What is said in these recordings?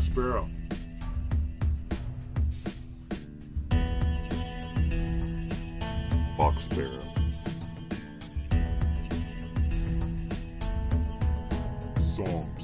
sparrow. Fox sparrow. Song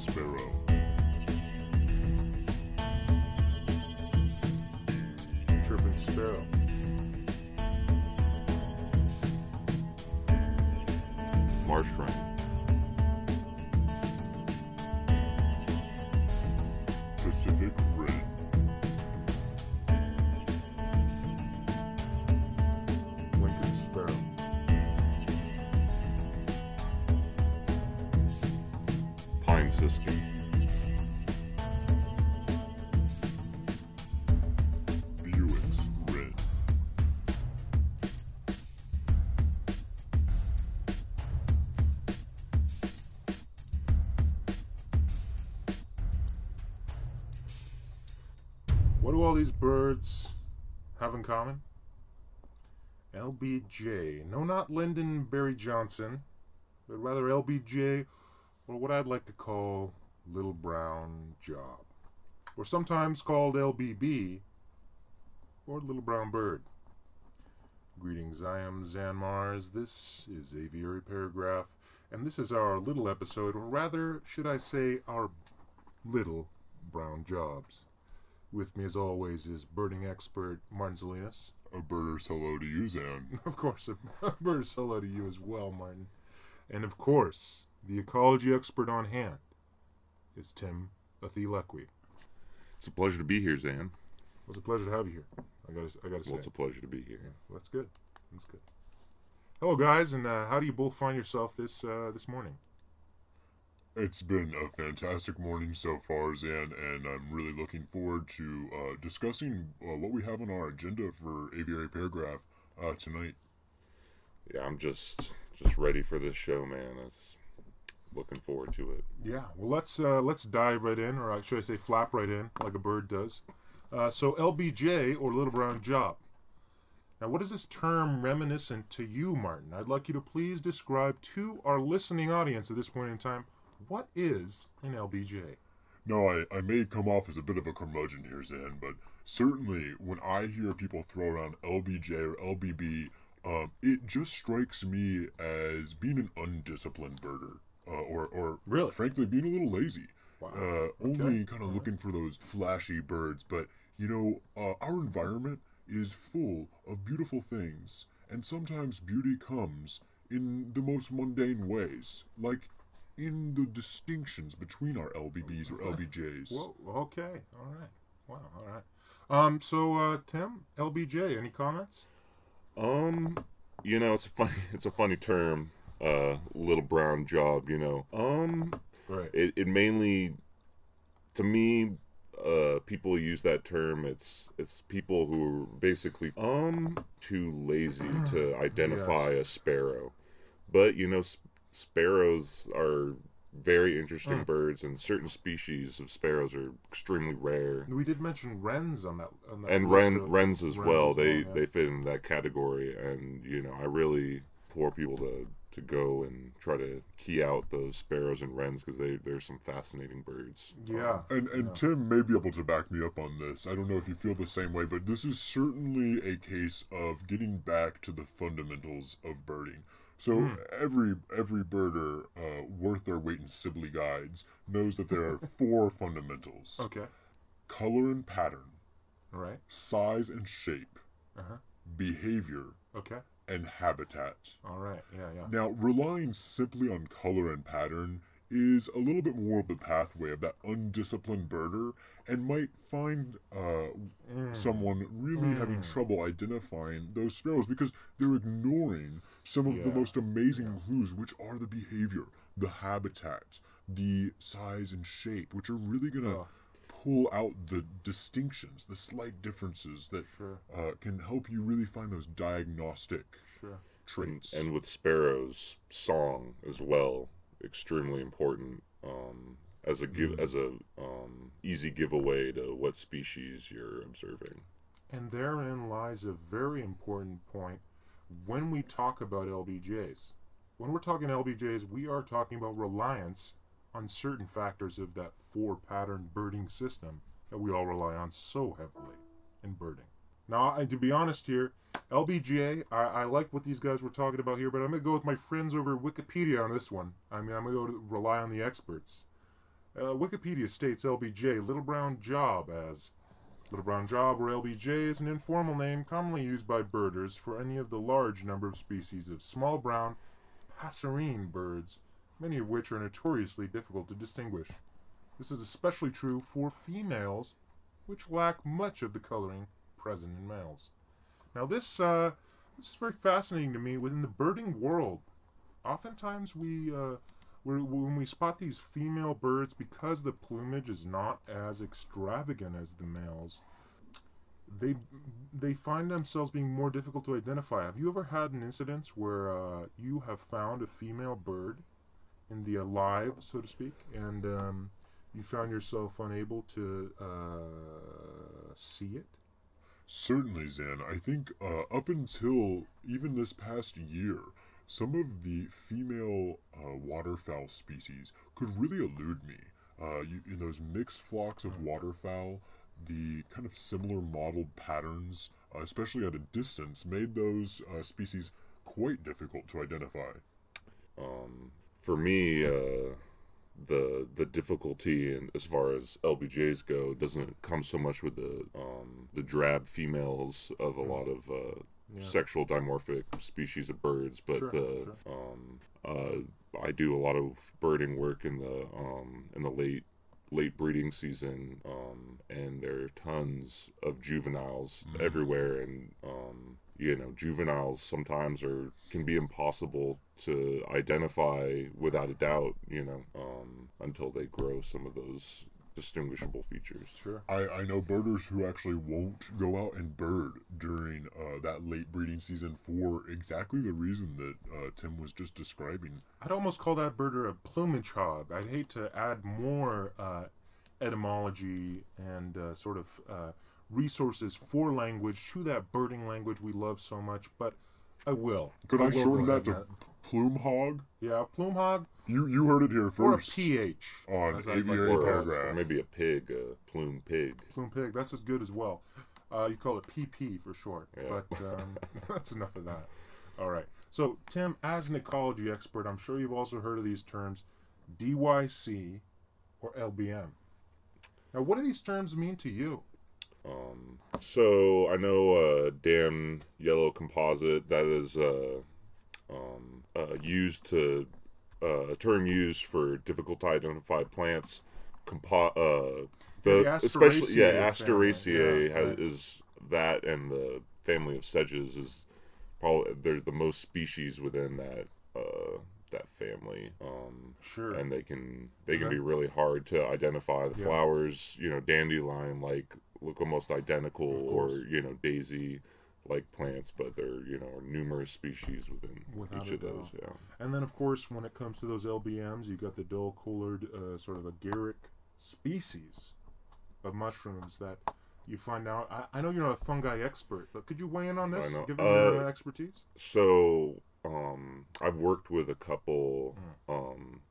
common? LBJ. No, not Lyndon Barry Johnson, but rather LBJ, or what I'd like to call Little Brown Job. Or sometimes called LBB, or Little Brown Bird. Greetings, I am Zan Mars. This is Aviary Paragraph, and this is our little episode, or rather, should I say, our little brown jobs. With me, as always, is birding expert Martin Salinas. A birder's hello to you, Zan. Of course, a bird's hello to you as well, Martin. And of course, the ecology expert on hand is Tim Athilequi. It's a pleasure to be here, Zan. It's a pleasure to have you here. I gotta, I gotta say, Well, it's a pleasure to be here. that's good. That's good. Hello, guys, and uh, how do you both find yourself this uh, this morning? It's been a fantastic morning so far, Zan, and I'm really looking forward to uh, discussing uh, what we have on our agenda for Aviary Paragraph uh, tonight. Yeah, I'm just just ready for this show, man. It's looking forward to it. Yeah, well, let's uh, let's dive right in, or should I say, flap right in, like a bird does. Uh, so, LBJ or Little Brown Job. Now, what is this term reminiscent to you, Martin? I'd like you to please describe to our listening audience at this point in time what is an LBJ. Now, I, I may come off as a bit of a curmudgeon here, Zan, but certainly when I hear people throw around LBJ or LBB, um, it just strikes me as being an undisciplined birder, uh, or, or Really? frankly, being a little lazy. Wow. Uh, only kind of looking for those flashy birds, but you know, uh, our environment is full of beautiful things, and sometimes beauty comes in the most mundane ways, like in the distinctions between our LBBs or LBJs. Whoa, okay, all right. Wow, all right. Um, so, uh, Tim, LBJ, any comments? Um, you know, it's a funny it's a funny term, uh, little brown job. You know, um, Right. it it mainly, to me, uh, people use that term. It's it's people who are basically um too lazy to identify a sparrow, but you know, s- sparrows are very interesting Mm. birds, and certain species of sparrows are extremely rare. We did mention wrens on that. On that and list ren, of- wrens as wrens well. as they yeah. they fit in that category, and you know I really implore people to to go and try to key out those sparrows and wrens because they they're some fascinating birds. Yeah. And and Yeah. Tim may be able to back me up on this. I don't know if you feel the same way, but this is certainly a case of getting back to the fundamentals of birding. So Hmm. every every birder uh, worth their weight in Sibley guides knows that there are four fundamentals: Okay. color and pattern, All right. size and shape, Uh huh. behavior, Okay. and habitat. All right. Yeah. Yeah. Now, relying simply on color and pattern is a little bit more of the pathway of that undisciplined birder and might find uh, Mm. someone really having trouble identifying those sparrows because they're ignoring some of the most amazing clues, which are the behavior, the habitat, the size and shape, which are really going to Oh. pull out the distinctions, the slight differences that Sure. uh, can help you really find those diagnostic Sure. Traits. and with sparrows, song as well, extremely important. Um, as a give as a um, easy giveaway to what species you're observing. And therein lies a very important point when we talk about LBJs. When we're talking LBJs, we are talking about reliance on certain factors of that four pattern birding system that we all rely on so heavily in birding. Now, I, to be honest here, LBJ, I, I like what these guys were talking about here, but I'm going to go with my friends over Wikipedia on this one. I mean, I'm going go to rely on the experts. Uh, Wikipedia states LBJ, Little Brown Job, as Little brown job or LBJ is an informal name commonly used by birders for any of the large number of species of small brown passerine birds, many of which are notoriously difficult to distinguish. This is especially true for females, which lack much of the coloring present in males. Now this uh, this is very fascinating to me within the birding world. Oftentimes we uh, when we spot these female birds, because the plumage is not as extravagant as the males, they they find themselves being more difficult to identify. Have you ever had an incident where uh, you have found a female bird in the alive, so to speak, and um, you found yourself unable to uh, see it? Certainly, Zan. I think uh, up until even this past year, some of the female uh, waterfowl species could really elude me. Uh, you, in those mixed flocks of waterfowl, the kind of similar modeled patterns, uh, especially at a distance, made those uh, species quite difficult to identify. Um, for me, uh, the the difficulty and as far as LBJs go doesn't come so much with the um, the drab females of a Mm. lot of uh, Yeah. sexual dimorphic species of birds, but Sure, the sure. um, uh, I do a lot of birding work in the um, in the late late breeding season, um, and there are tons of juveniles Mm-hmm. everywhere, and um, you know juveniles sometimes are can be impossible to identify without a doubt, you know, um, until they grow some of those distinguishable features. Sure. I, I know birders who actually won't go out and bird during uh, that late breeding season for exactly the reason that uh, Tim was just describing. I'd almost call that birder a plumage hog. I'd hate to add more uh, etymology and uh, sort of uh, resources for language to that birding language we love so much, but I will. Could I will shorten go that to ahead plume hog? Yeah, plume hog You you heard it here first. or a first. PH. on as I'd like aviary to Or, call it. uh, paragraph. or maybe a pig, a plume pig. Plume pig. That's as good as well. Uh, you call it PP for short. Yeah. But um, that's enough of that. All right. So, Tim, as an ecology expert, I'm sure you've also heard of these terms DYC or LBM. Now, what do these terms mean to you? Um, so I know uh, damn yellow composite that is uh, um, uh, used to uh, a term used for difficult to identify plants. Compo- uh, the, The especially yeah Asteraceae yeah, has, right. is that and the family of sedges is probably there's the most species within that uh, that family. Um, Sure. and they can they can Okay. be really hard to identify. The Yeah. flowers, you know, dandelion like look almost identical, or you know, daisy like plants, but there you know are numerous species within Without each of those. Yeah, And then, of course, when it comes to those LBMs, you got the dull-colored, uh, sort of agaric species of mushrooms that you find out. I, I know you're not a fungi expert, but could you weigh in on this, know. given your Uh, uh, expertise? so um, I've worked with a couple Hmm. um,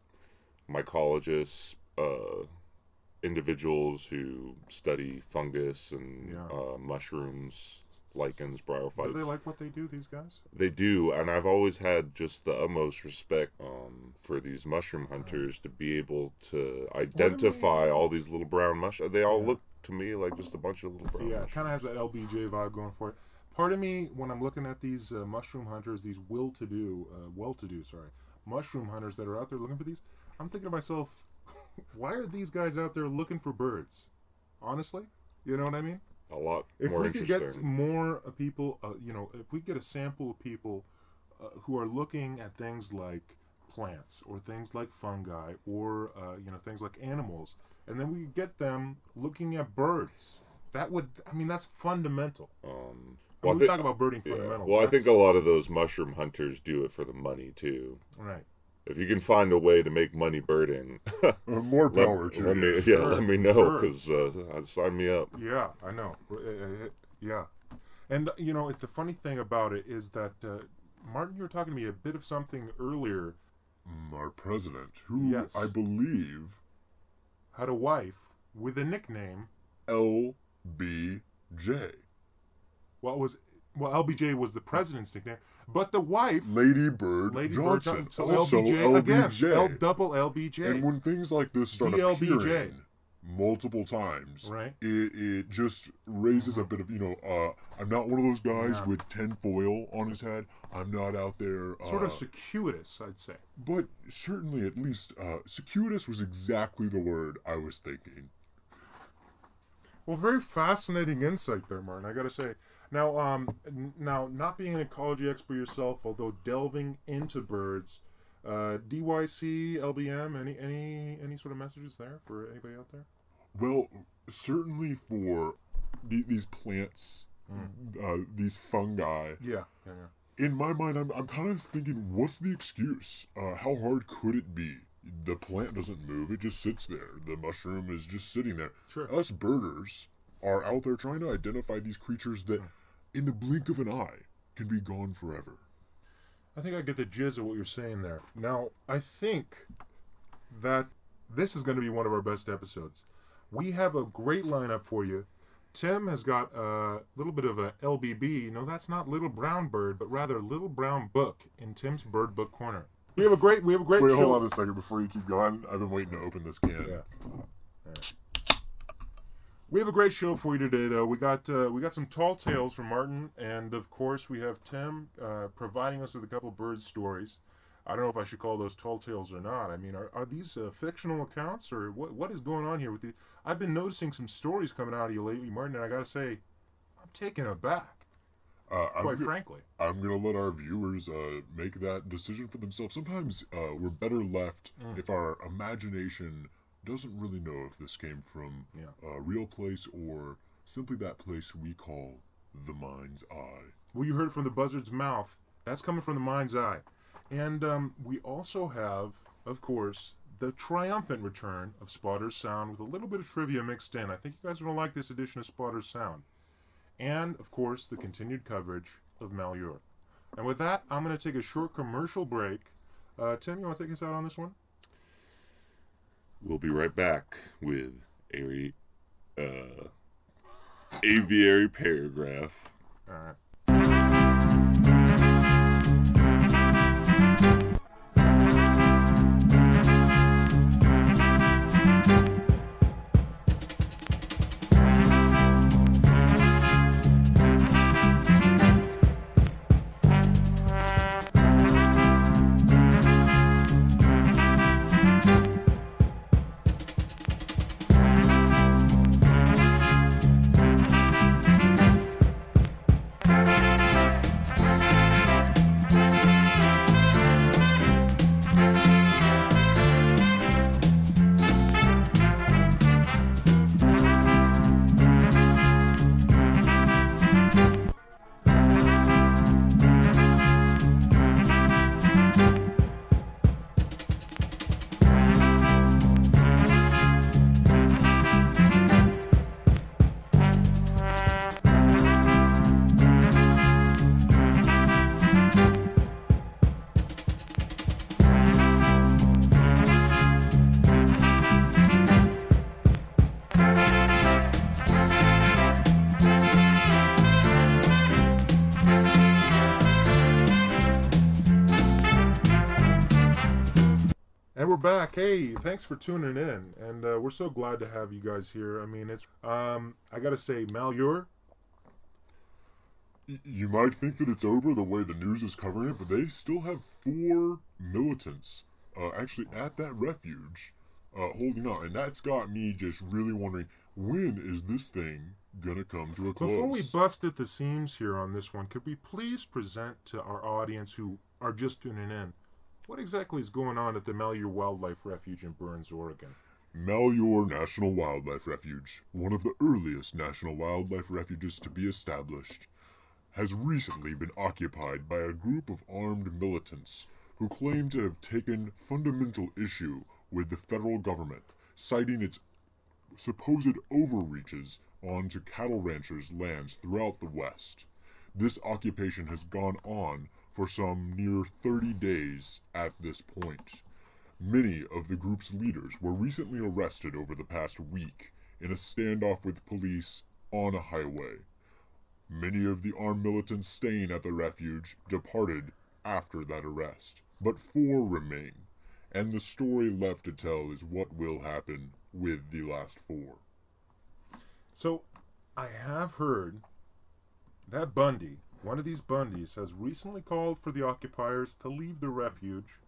mycologists. Uh, individuals who study fungus and Yeah. uh, mushrooms lichens Do bryophytes they like what they do, these guys? They do, and I've always had just the utmost respect um, for these mushroom hunters to be able to identify all these little brown mushrooms. They all Yeah. look to me like just a bunch of little brown Yeah, it kind of has that LBJ vibe going for it. Part of me, when I'm looking at these uh, mushroom hunters, these will-to-do, uh, well-to-do, sorry, mushroom hunters that are out there looking for these, I'm thinking to myself, why are these guys out there looking for birds? Honestly, you know what I mean? A lot If more we could get more uh, people, uh, you know, if we get a sample of people uh, who are looking at things like plants or things like fungi or uh, you know things like animals, and then we get them looking at birds, that would, I mean, that's fundamental. um, I well, mean, I we thi- talk about birding yeah. fundamentals. Well, I think a lot of those mushroom hunters do it for the money too. Right. If you can find a way to make money birding, more let, power to let you. me yeah, Sure, let me know sure. because uh, sign me up. Yeah, I know. Uh, uh, uh, Yeah, and you know, it, the funny thing about it is that uh, Martin, you were talking to me a bit of something earlier mm, our president, who Yes. I believe Had a wife with a nickname. LBJ, What was well, LBJ was the president's nickname, but the wife, Lady Bird Lady Bird Johnson, Johnson. So also LBJ, again, L double LBJ. And when things like this start DLBJ. appearing multiple times, Right. it, it just raises a bit of, you know, uh, I'm not one of those guys Yeah. with tin foil on his head. I'm not out there. Uh, sort of circuitous, I'd say. but certainly, at least, uh, circuitous was exactly the word I was thinking. Well, very fascinating insight there, Martin. I got to say. Now, um, n- now, not being an ecology expert yourself, although delving into birds, uh, DYC, LBM, any any any sort of messages there for anybody out there? Well, certainly for the, these plants, uh, these fungi, Yeah, yeah, yeah. in my mind, I'm, I'm kind of thinking, what's the excuse? Uh, how hard could it be? The plant doesn't move, it just sits there. The mushroom is just sitting there. Sure. Us birders are out there trying to identify these creatures that, hmm. in the blink of an eye, can be gone forever. I think I get the jizz of what you're saying there. Now, I think that this is going to be one of our best episodes. We have a great lineup for you. Tim has got a little bit of a LBB. No, that's not Little Brown Bird, but rather Little Brown Book in Tim's Bird Book Corner. We have a great, we have a great Wait, show. hold on a second before you keep going. I've been waiting to open this can. Yeah. We have a great show for you today, though. We got uh, we got some tall tales from Martin, and of course we have Tim uh, providing us with a couple bird stories. I don't know if I should call those tall tales or not. I mean, are, are these uh, fictional accounts or what? What is going on here with the? I've been noticing some stories coming out of you lately, Martin, and I gotta say, I'm taken aback, Uh, I'm, quite go- frankly. I'm gonna let our viewers uh, make that decision for themselves. Sometimes uh, we're better left Mm. if our imagination doesn't really know if this came from Yeah. a real place or simply that place we call the mind's eye. Well, you heard it from the buzzard's mouth. That's coming from the mind's eye. And um, we also have, of course, the triumphant return of Spotter's Sound with a little bit of trivia mixed in. I think you guys are going to like this edition of Spotter's Sound. And, of course, the continued coverage of Malheur. And with that, I'm going to take a short commercial break. Uh, Tim, you want to take us out on this one? We'll be right back with a uh, aviary paragraph. All right. Hey, thanks for tuning in, and uh, we're so glad to have you guys here. I mean, it's um, I gotta say, Malheur, You might think that it's over the way the news is covering it, but they still have four militants uh, actually at that refuge uh, holding on, And that's got me just really wondering when is this thing going to come to a close? Before we bust at the seams here on this one, could we please present to our audience who are just tuning in what exactly is going on at the Malheur Wildlife Refuge in Burns, Oregon? Malheur National Wildlife Refuge, one of the earliest national wildlife refuges to be established, has recently been occupied by a group of armed militants who claim to have taken fundamental issue with the federal government, citing its supposed overreaches onto cattle ranchers' lands throughout the West. This occupation has gone on for some near 30 days at this point. Many of the group's leaders were recently arrested over the past week in a standoff with police on a highway. Many of the armed militants staying at the refuge departed after that arrest, but four remain, and the story left to tell is what will happen with the last four. So, I have heard that Bundy, one of these Bundys, has recently called for the occupiers to leave the refuge,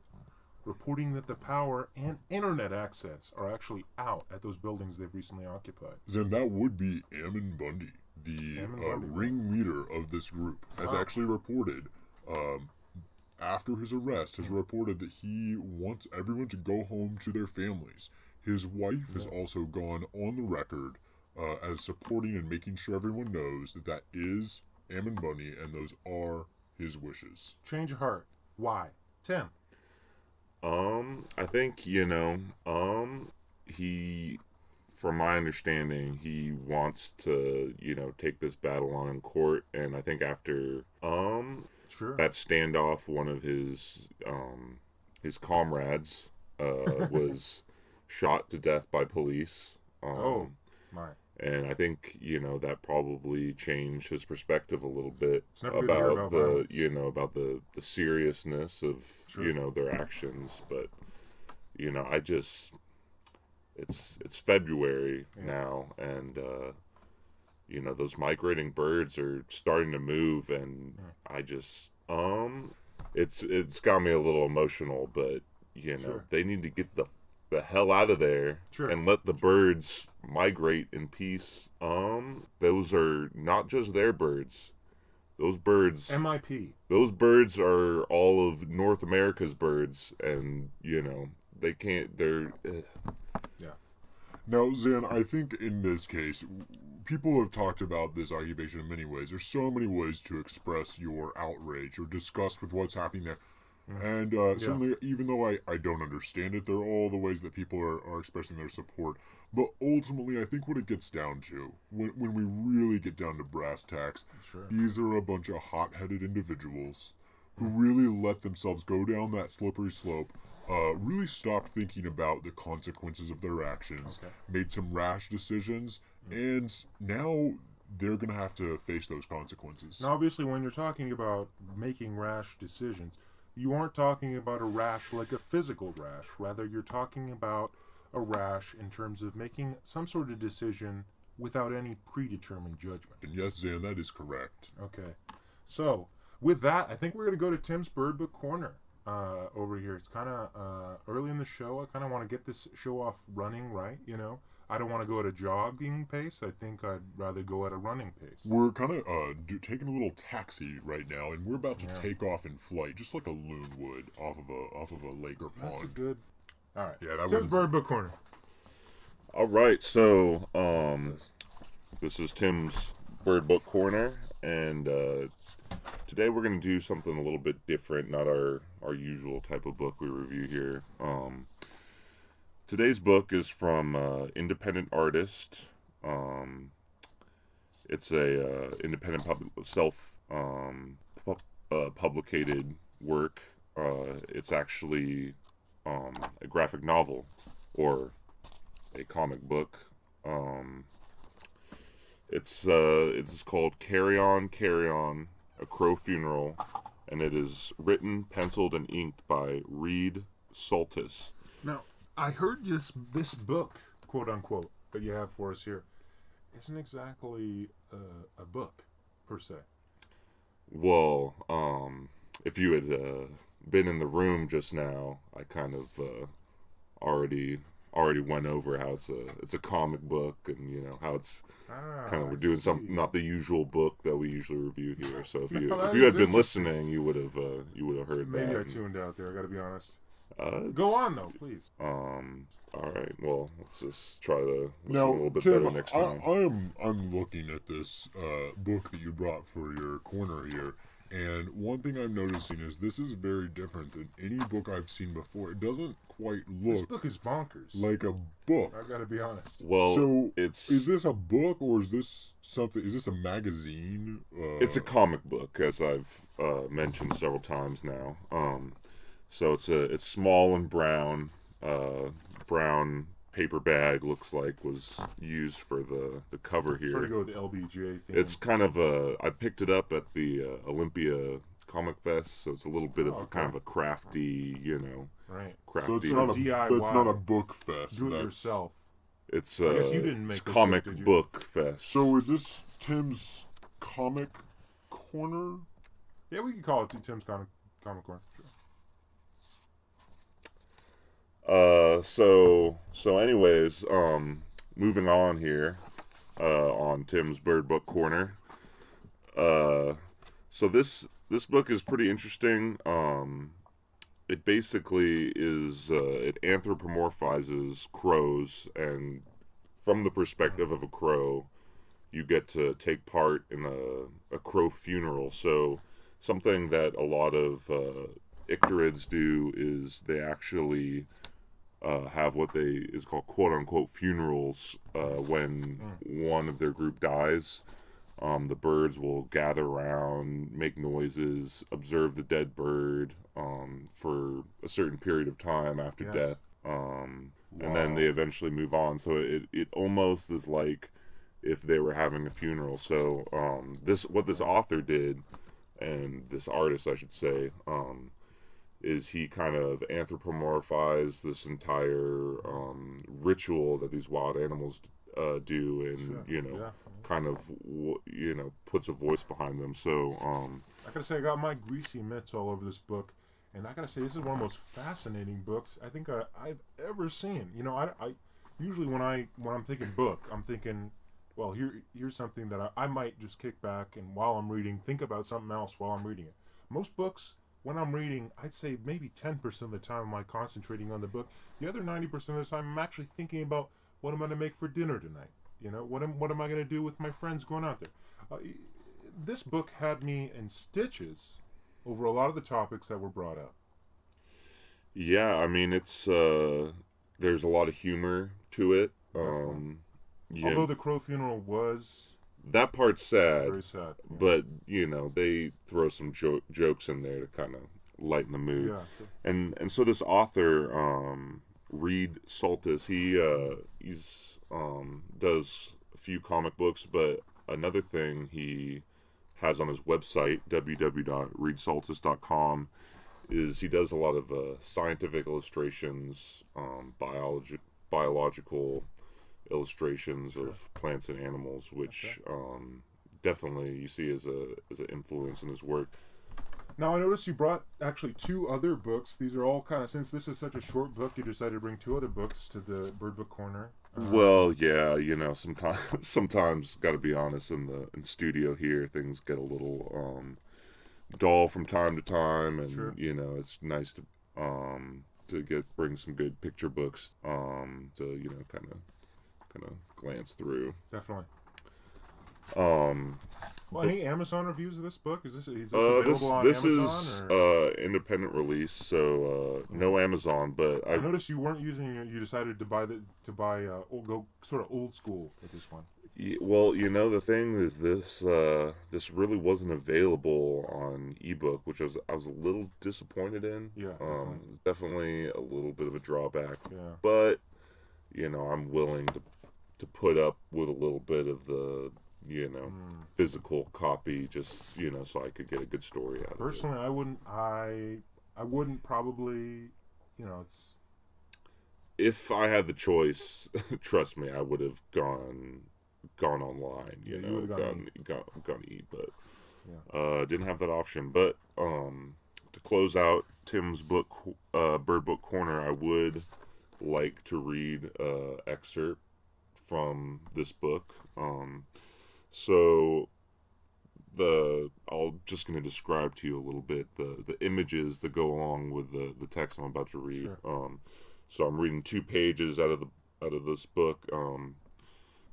reporting that the power and internet access are actually out at those buildings they've recently occupied. Then that would be Ammon Bundy, the Ammon uh, Bundy. ringleader of this group, has Wow. actually reported, um, after his arrest, has reported that he wants everyone to go home to their families. His wife has also gone on the record uh, as supporting and making sure everyone knows that that is Ammon Bundy and those are his wishes. Change of heart. Why? Tim. Um, I think you know. Um, he, from my understanding, he wants to you know take this battle on in court, and I think after um Sure. that standoff, one of his um his comrades uh was shot to death by police. Um, Oh. My. And I think you know that probably changed his perspective a little bit It's never good to hear about about the violence. you know about the the seriousness of Sure. you know their actions but you know I just it's it's February Yeah. now and uh you know those migrating birds are starting to move and I just um it's it's got me a little emotional but you know Sure. they need to get the the hell out of there Sure. and let the birds migrate in peace. Um, those are not just their birds. Those birds, MIP. those birds are all of North America's birds, and you know they can't. They're yeah. Now, Zan, I think in this case, people have talked about this occupation in many ways. There's so many ways to express your outrage or disgust with what's happening there. And uh, certainly, even though I, I don't understand it, there are all the ways that people are, are expressing their support. But ultimately, I think what it gets down to, when, when we really get down to brass tacks, Sure. these are a bunch of hot headed individuals who really let themselves go down that slippery slope, uh, really stopped thinking about the consequences of their actions, Okay. made some rash decisions, and now they're going to have to face those consequences. Now, obviously, when you're talking about making rash decisions, you aren't talking about a rash like a physical rash. Rather, you're talking about a rash in terms of making some sort of decision without any predetermined judgment. And yes, Zan, that is correct. Okay. So, with that, I think we're going to go to Tim's Bird Book Corner uh, over here. It's kind of uh, early in the show. I kind of want to get this show off running right, you know? I don't want to go at a jogging pace. I think I'd rather go at a running pace. We're kind of uh, do, taking a little taxi right now, and we're about to Yeah. take off in flight, just like a loon would off of a off of a lake or That's a pond. good. All right. Yeah, that Tim's wouldn't- Bird Book Corner. all right. So um, this is Tim's Bird Book Corner, and uh, today we're gonna do something a little bit different, not our our usual type of book we review here. Um, today's book is from uh, independent artist. Um, it's a uh, independent self um, pu- uh, publicated work. Uh, it's actually um, a graphic novel or a comic book. Um, it's uh, it's called Carry On, Carrion, A Crow Funeral, and it is written, penciled, and inked by Reid Psaltis. Now, I heard this this book, quote unquote, that you have for us here, isn't exactly uh, a book per se. Well, um, if you had uh, been in the room just now, I kind of uh, already already went over how it's a it's a comic book and you know how it's Ah, kind of we're I doing see. some not the usual book that we usually review here. So if you No, if you had been listening, you would have uh, you would have heard Maybe that. I and, tuned out there. I got to be honest. Uh, Go on though, please. Um. All right. Well, let's just try to listen a little bit Tim, better next I, time. I'm I'm looking at this uh, book that you brought for your corner here, And one thing I'm noticing is this is very different than any book I've seen before. It doesn't quite look. This book is bonkers. like a book. I gotta be honest. Well, so it's is this a book or is this something? Is this a magazine? Uh, it's a comic book, as I've uh, mentioned several times now. Um, so it's a it's small and brown. Uh, brown paper bag looks like was used for the the cover Try to here. go with the LBJ thing. It's kind of a. I picked it up at the uh, Olympia Comic Fest, so it's a little bit of Oh, a, kind of a crafty, you know, right. crafty. so it's not a DIY. that's not a book fest. Do it that's- yourself. It's a uh, guess you didn't make it's this book, comic book fest. So is this Tim's comic corner? Yeah, we can call it Tim's Comic Comic Corner. Sure. Uh, so so anyways, um, moving on here, uh, on Tim's Bird Book Corner. Uh, so this this book is pretty interesting. Um, it basically is uh, it anthropomorphizes crows, and from the perspective of a crow, you get to take part in a, a crow funeral. So something that a lot of uh, icterids do is they actually uh, have what they is called quote unquote funerals uh, when one of their group dies. Um, the birds will gather around, make noises, observe the dead bird um, for a certain period of time after Yes. death, um, and then they eventually move on. So it, it almost is like if they were having a funeral. So um, this what this author did, and this artist I should say, um, is he kind of anthropomorphized this entire um, ritual that these wild animals uh, do, and Sure. you know, Yeah. kind of you know puts a voice behind them. So um, I gotta say, I got my greasy mitts all over this book, and I gotta say, this is one of the most fascinating books I think I, I've ever seen. You know, I, I usually when I when I'm thinking book, I'm thinking, well, here here's something that I, I might just kick back and while I'm reading, think about something else while I'm reading it. Most books, when I'm reading, I'd say maybe 10% of the time am I concentrating on the book. The other 90% of the time, I'm actually thinking about what I'm gonna make for dinner tonight. You know, what am what am I gonna do with my friends going out there? Uh, this book had me in stitches over a lot of the topics that were brought up. yeah, I mean it's uh, there's a lot of humor to it. Um, yeah, Although the crow funeral was that part's sad. very sad. Yeah. but you know they throw some jo- jokes in there to kind of lighten the mood yeah, sure. and and so this author um reid psaltis he uh he's um does a few comic books but another thing he has on his website www.reidpsaltis.com is he does a lot of uh, scientific illustrations um biology biological illustrations of plants and animals which um definitely you see as a as an influence in his work Now I noticed you brought actually two other books. These are all kind of since this is such a short book, you decided to bring two other books to the Bird Book Corner. Uh, Well, yeah, you know, sometimes sometimes got to be honest in the in studio here, things get a little um dull from time to time, and Sure. you know, it's nice to um to get bring some good picture books um to you know kind of of glance through. definitely. Um, Well, any Amazon reviews of this book? Is this is this uh, available this on this Amazon? is or? uh independent release, so uh no Amazon, but I I noticed you weren't using. it. You decided to buy the to buy uh, old, go sort of old school with this one. Y- Well, you know the thing is this uh, this really wasn't available on ebook, which I was I was a little disappointed in. Yeah, um, it's definitely a little bit of a drawback, Yeah. but you know I'm willing to to put up with a little bit of the you know Mm. physical copy, just you know so I could get a good story out of it. Personally, I wouldn't. I I wouldn't probably. You know, it's If I had the choice, trust me, I would have gone gone online. You Yeah, you know, would've gone gone gone but. Yeah. Uh, didn't have that option. But um, to close out Tim's book, uh, Bird Book Corner, I would like to read uh, excerpt from this book. Um, so the I'll just going to describe to you a little bit the the images that go along with the the text I'm about to read. Sure. Um, so I'm reading two pages out of the out of this book. Um,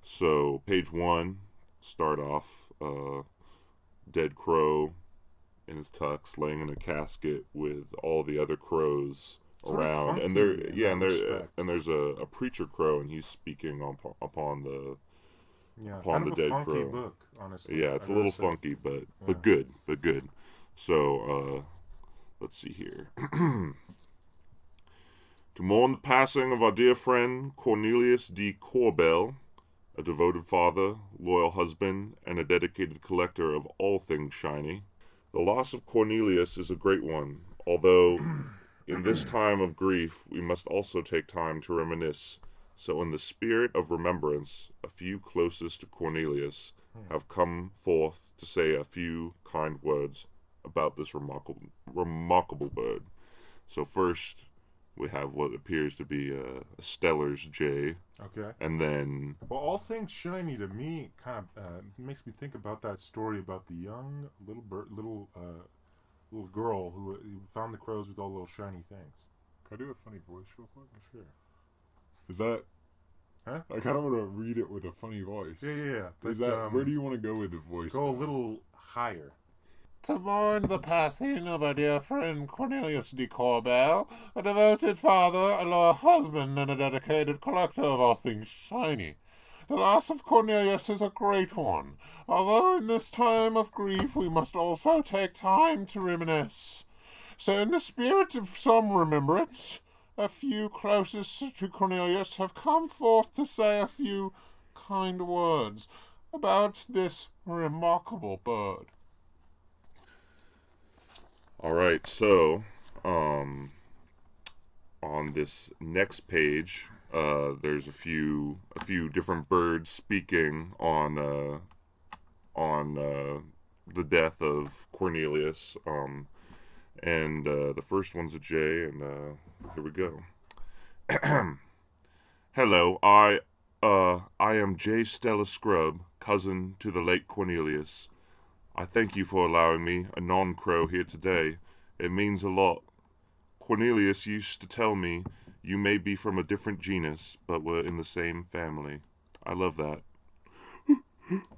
so page one, start off. Uh, dead crow, in his tux, laying in a casket with all the other crows around, and there, yeah, and there, and there's a, a preacher crow, and he's speaking on, upon the, Yeah, Upon the dead crow. book, honestly. yeah, it's I a little funky, but Yeah. but good, but good. So, uh, let's see here. to mourn the passing of our dear friend Cornelius D. Corbell, a devoted father, loyal husband, and a dedicated collector of all things shiny. The loss of Cornelius is a great one, although in this time of grief we must also take time to reminisce. So, in the spirit of remembrance, a few closest to Cornelius have come forth to say a few kind words about this remarkable, remarkable bird. So, first, we have what appears to be a, a Steller's jay, Okay. and then Well, all things shiny to me kind of uh, makes me think about that story about the young little bird, little uh, little girl who, who found the crows with all little shiny things. Can I do a funny voice real quick? Sure. Is that? Huh? I kind of want to read it with a funny voice. Yeah, yeah, yeah. Is that um, where do you want to go with the voice? go a little higher? To mourn the passing of our dear friend Cornelius de Corbell, a devoted father, a loyal husband, and a dedicated collector of all things shiny. The loss of Cornelius is a great one, although in this time of grief we must also take time to reminisce. So, in the spirit of some remembrance, a few closest to Cornelius have come forth to say a few kind words about this remarkable bird. All right, so um, on this next page, uh, there's a few a few different birds speaking on uh, on uh, the death of Cornelius. Um, and uh, the first one's a jay, and uh, here we go. Hello, I uh I am J. Stella Scrub, cousin to the late Cornelius. I thank you for allowing me, a non crow, here today. It means a lot. Cornelius used to tell me you may be from a different genus, but we're in the same family. I love that.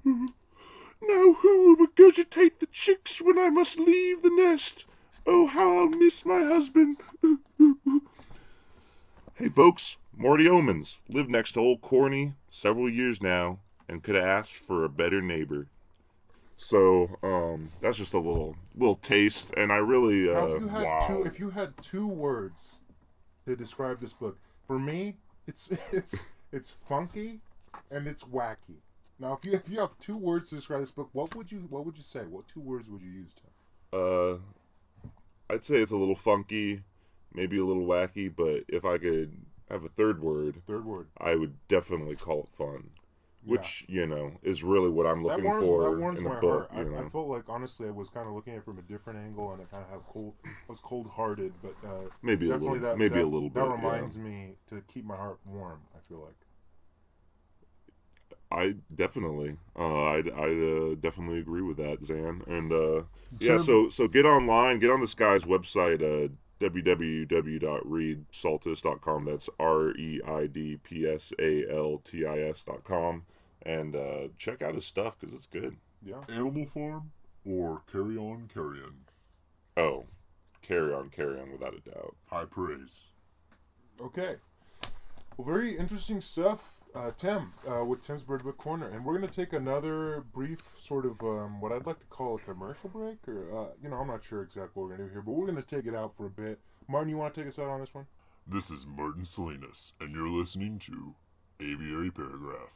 now who will regurgitate the chicks when I must leave the nest? Oh, how I'll miss my husband. hey, folks, Marty Omens. Lived next to old Corny several years now, and could have asked for a better neighbor. So, um, that's just a little little taste, and I really, Now, uh, if you had wow. two, if you had two words to describe this book, for me, it's it's it's funky and it's wacky. Now, if you if you have two words to describe this book, what would you what would you say? What two words would you use? To? uh, I'd say it's a little funky, maybe a little wacky, but if I could have a third word, Third word. I would definitely call it fun, Yeah. which you know is really what I'm looking warms, for in a my book. I, I felt like honestly, I was kind of looking at it from a different angle, and I kind of have cold, I was cold hearted, but uh, maybe a little, that maybe that, a little bit. That yeah. reminds me to keep my heart warm. I feel like. I definitely, uh, I'd, I'd uh, definitely agree with that, Zan. And uh, yeah, so so get online, get on this guy's website, uh, www.reidpsaltis.com. That's R E I D P S A L T I S.com, and uh, check out his stuff because it's good. Yeah. Animal Farm or Carry On Carrion. Oh, carry on, carry on, without a doubt. High praise. Okay. Well, very interesting stuff, uh, Tim, uh, with Tim's Bird Book Corner. And we're going to take another brief sort of um, what I'd like to call a commercial break. Or, uh, you know, I'm not sure exactly what we're going to do here, but we're going to take it out for a bit. Martin, you want to take us out on this one? This is Martin Salinas, and you're listening to Aviary Paragraph.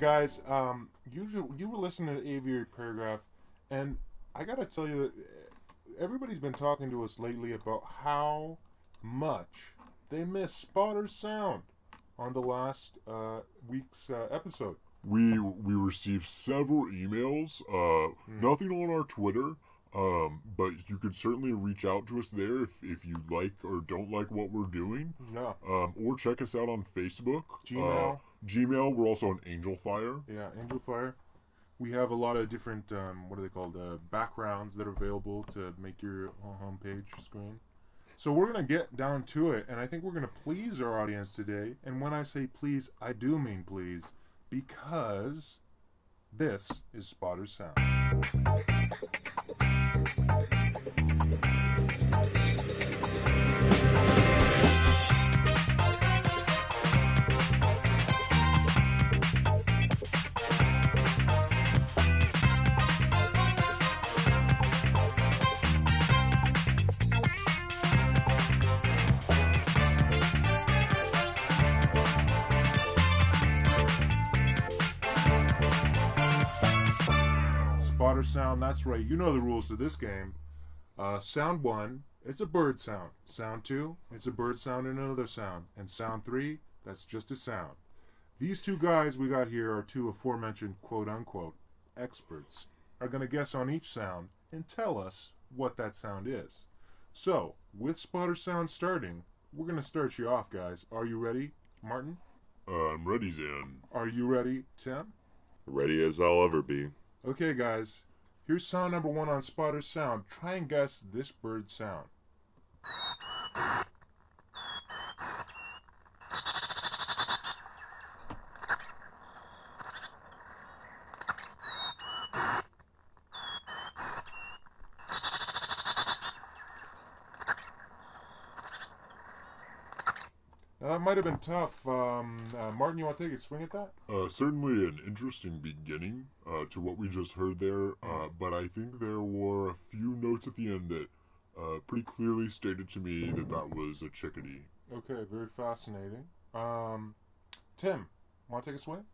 Guys, um, you you were listening to the aviary paragraph, and I gotta tell you that uh, everybody's been talking to us lately about how much they miss Spotter's sound on the last uh, week's uh, episode. We we received several emails. Uh, nothing on our Twitter. Um, but you can certainly reach out to us there if, if you like or don't like what we're doing. No, Um, or check us out on Facebook. Gmail. Gmail. We're also on Angel Fire. yeah, Angel Fire. We have a lot of different um, what are they called? Uh, backgrounds that are available to make your homepage screen. So we're gonna get down to it, and I think we're gonna please our audience today. And when I say please, I do mean please, because this is Spotter's Sound. Sound, that's right. You know the rules to this game. Uh, sound one, it's a bird sound. Sound two, it's a bird sound and another sound. And sound three, that's just a sound. These two guys we got here are two aforementioned quote unquote experts, are going to guess on each sound and tell us what that sound is. So, with spotter sound starting, we're going to start you off, guys. Are you ready, Martin? Uh, I'm ready, Zan. Are you ready, Tim? Ready as I'll ever be. Okay, guys. Here's sound number one on Spotter's Sound. Try and guess this bird's sound. Might have been tough. Um, uh, Martin, you want to take a swing at that? Uh, certainly an interesting beginning uh, to what we just heard there, uh, but I think there were a few notes at the end that uh, pretty clearly stated to me that that was a chickadee. Okay, very fascinating. Um, Tim, want to take a swing?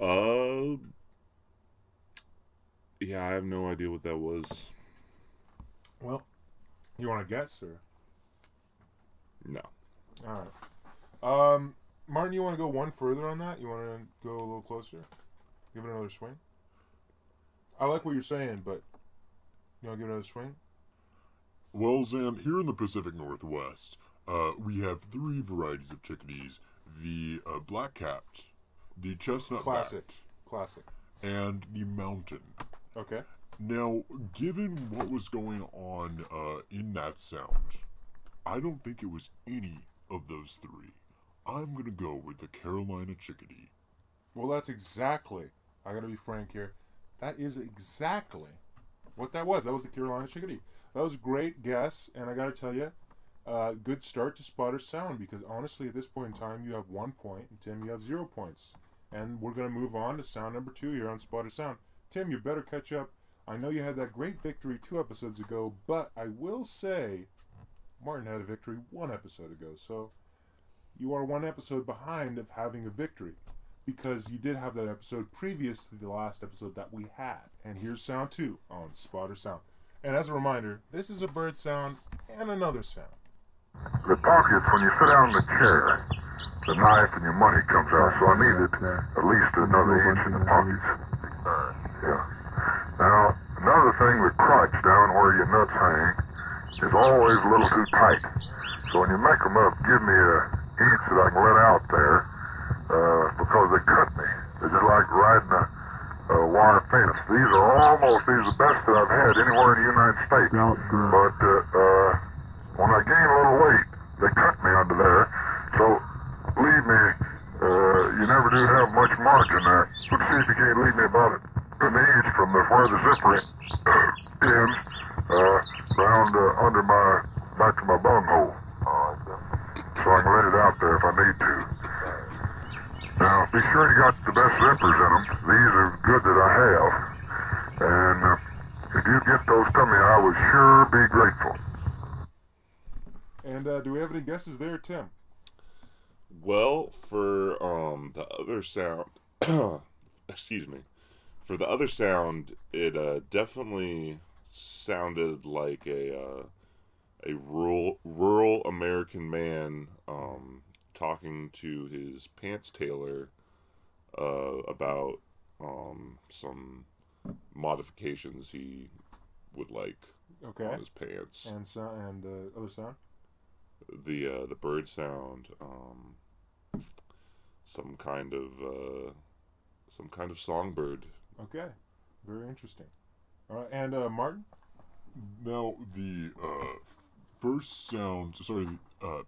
Uh, yeah, I have no idea what that was. Well, you want to guess or? No. All right. Um, Martin, you want to go one further on that? You want to go a little closer? Give it another swing. I like what you're saying, but you want to give it another swing? Well, Zan, here in the Pacific Northwest, uh, we have three varieties of chickadees the uh, black capped, the chestnut Classic. Classic. and the mountain. Okay. Now, given what was going on uh, in that sound, I don't think it was any of those three. I'm gonna go with the Carolina chickadee. Well, that's exactly. I got to be frank here. That is exactly what that was. That was the Carolina chickadee. That was a great guess, and I got to tell you, uh, good start to Spotter Sound because honestly, at this point in time, you have one point, and Tim, you have zero points. And we're going to move on to sound number two here on Spotter Sound. Tim, you better catch up. I know you had that great victory two episodes ago, but I will say Martin had a victory one episode ago, so you are one episode behind of having a victory because you did have that episode previous to the last episode that we had. And here's sound two on Spotter Sound. And as a reminder, this is a bird sound and another sound. The pockets, when you sit down in the chair, the knife and your money comes out, so I needed at least another inch in the pockets. Yeah. Now, another thing, the crotch down where your nuts hang is always a little too tight. So when you make them up, give me a inch that I can let out there, uh, because they cut me. They're just like riding a, a wire fence. These are almost, these are the best that I've had anywhere in the United States. But, uh, uh, when I gain a little weight, they cut me under there. So, leave me, uh, you never do have much margin there. But see if you can't leave me about an inch from the, where the zipper ends, my, back to my bunghole. So I can let it out there if I need to. Now, be sure you got the best zippers in them. These are good that I have. And uh, if you get those to me, I would sure be grateful. And uh, do we have any guesses there, Tim? Well, for um the other sound, excuse me, for the other sound, it uh, definitely sounded like a uh, a rural rural American man um, talking to his pants tailor uh, about um, some modifications he would like Okay. on his pants. And so and the other sound. the uh, the bird sound, um, some kind of uh, some kind of songbird. Okay. Very interesting. All right. And uh, Martin. Now the uh, first sound, sorry, uh,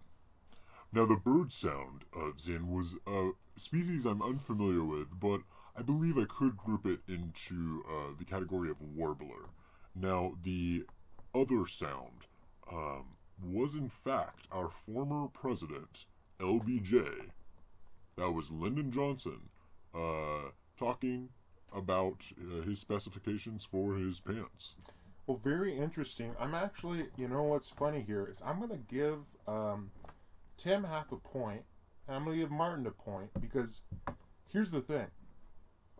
now the bird sound of Zin was a species I'm unfamiliar with, but I believe I could group it into uh, the category of warbler. Now the other sound um, was in fact our former president, LBJ. That was Lyndon Johnson, uh, talking about uh, his specifications for his pants. Well, very interesting. I'm actually, you know what's funny here is I'm going to give um, Tim half a point, and I'm going to give Martin a point because here's the thing.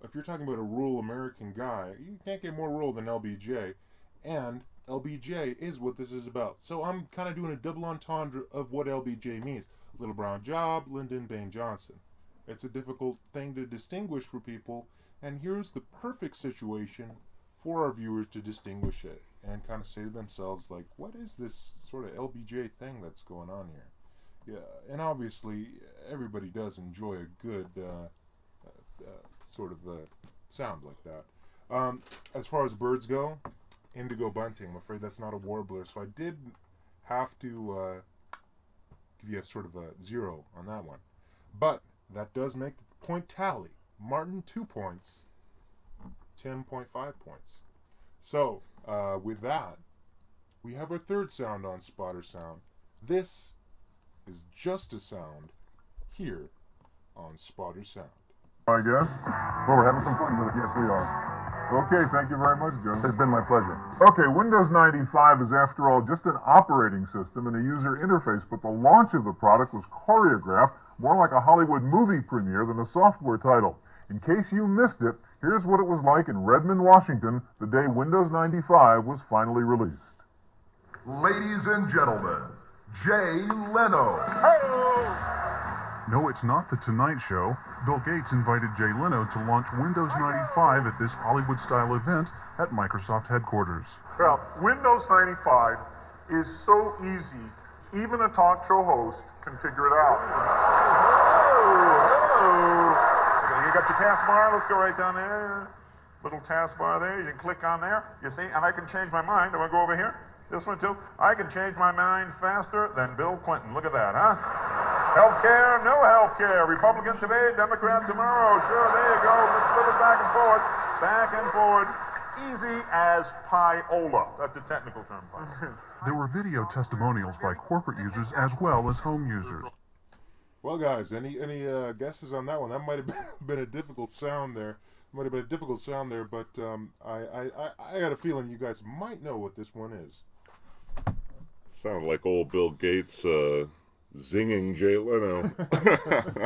If you're talking about a rural American guy, you can't get more rural than LBJ, and LBJ is what this is about. So I'm kind of doing a double entendre of what LBJ means. Little Brown Job, Lyndon Baines Johnson. It's a difficult thing to distinguish for people, and here's the perfect situation for our viewers to distinguish it and kind of say to themselves like what is this sort of lbj thing that's going on here? Yeah and obviously everybody does enjoy a good uh, uh, uh, sort of uh, sound like that. Um, as far as birds go indigo bunting i'm afraid that's not a warbler so i did have to uh, give you a sort of a zero on that one. But that does make the point tally. Martin two points 10.5 points. So, uh, with that, we have our third sound on Spotter Sound. This is just a sound here on Spotter Sound. I guess. Well, we're having some fun with it. Yes, we are. Okay, thank you very much, Joe. It's been my pleasure. Okay, Windows 95 is, after all, just an operating system and a user interface, but the launch of the product was choreographed more like a Hollywood movie premiere than a software title. In case you missed it, here's what it was like in Redmond, Washington, the day Windows 95 was finally released. Ladies and gentlemen, Jay Leno. No, it's not The Tonight Show. Bill Gates invited Jay Leno to launch Windows 95 at this Hollywood style event at Microsoft headquarters. Well, Windows 95 is so easy, even a talk show host can figure it out. Okay, You got your taskbar, let's go right down there. Little taskbar there, you can click on there, you see, and I can change my mind. I Do I go over here? This one too? I can change my mind faster than Bill Clinton. Look at that, huh? Healthcare, no healthcare. Republican today, Democrat tomorrow. Sure, there you go. Just flip it back and forth. back and forward. Easy as pie-ola. That's a technical term. There were video testimonials by corporate users as well as home users. Well, guys, any any uh, guesses on that one? That might have been, been a difficult sound there. Might have been a difficult sound there, but um, I, I, I, I got a feeling you guys might know what this one is. Sounded like old Bill Gates uh, zinging Jay Leno.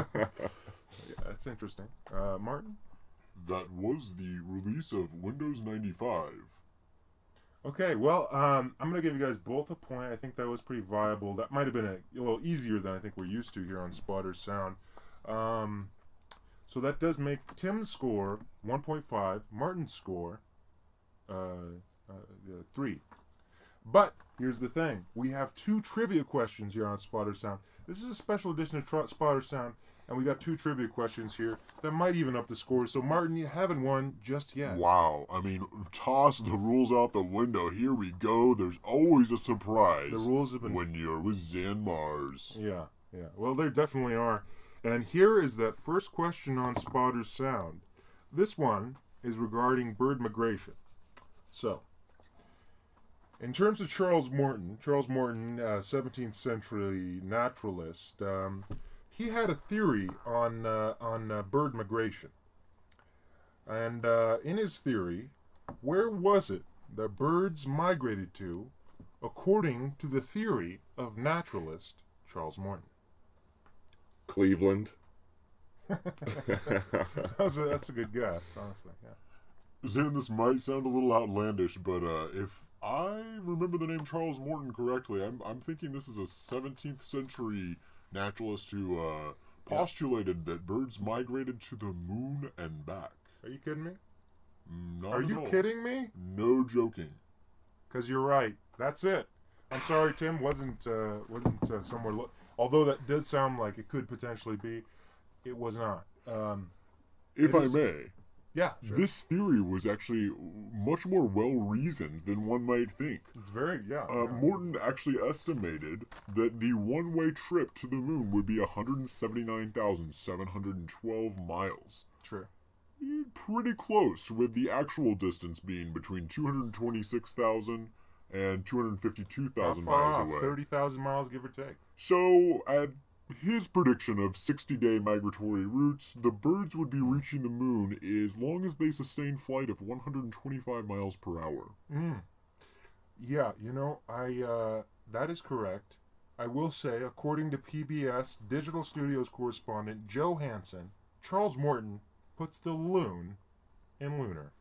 Yeah, that's interesting. Uh, Martin? That was the release of Windows 95. Okay, well, um, I'm going to give you guys both a point. I think that was pretty viable. That might have been a, a little easier than I think we're used to here on Spotter Sound. Um, so that does make Tim's score 1.5, Martin's score uh, uh, uh, 3. But here's the thing we have two trivia questions here on Spotter Sound. This is a special edition of Tr- Spotter Sound, and we got two trivia questions here that might even up the score. So, Martin, you haven't won just yet. Wow, I mean, toss the rules out the window. Here we go. There's always a surprise The rules have been when you're with Zan Mars. Yeah, yeah. Well, there definitely are. And here is that first question on Spotter's Sound. This one is regarding bird migration. So, in terms of Charles Morton, Charles Morton, uh, 17th century naturalist, um, he had a theory on uh, on uh, bird migration. And uh, in his theory, where was it that birds migrated to, according to the theory of naturalist Charles Morton? Cleveland. that's, a, that's a good guess, honestly. Yeah. Zan, this might sound a little outlandish, but uh, if I remember the name Charles Morton correctly, I'm, I'm thinking this is a 17th century naturalist who uh, postulated that birds migrated to the moon and back. Are you kidding me? Not Are you all. kidding me? No joking. Because you're right. That's it. I'm sorry, Tim. wasn't uh, wasn't uh, somewhere. Lo- Although that does sound like it could potentially be, it was not. Um, If I is- may, yeah, sure. this theory was actually much more well reasoned than one might think. it's very yeah. Uh, yeah. Morton actually estimated that the one way trip to the moon would be 179,712 miles. Sure. Eh, Pretty close, with the actual distance being between 226,000 and 252,000 miles off. away. Thirty thousand miles, give or take. So, at his prediction of 60 day migratory routes, the birds would be reaching the moon as long as they sustain flight of 125 miles per hour. Mm. Yeah, you know, I uh, that is correct. I will say, according to PBS Digital Studios correspondent Joe Hanson, Charles Morton puts the loon in lunar.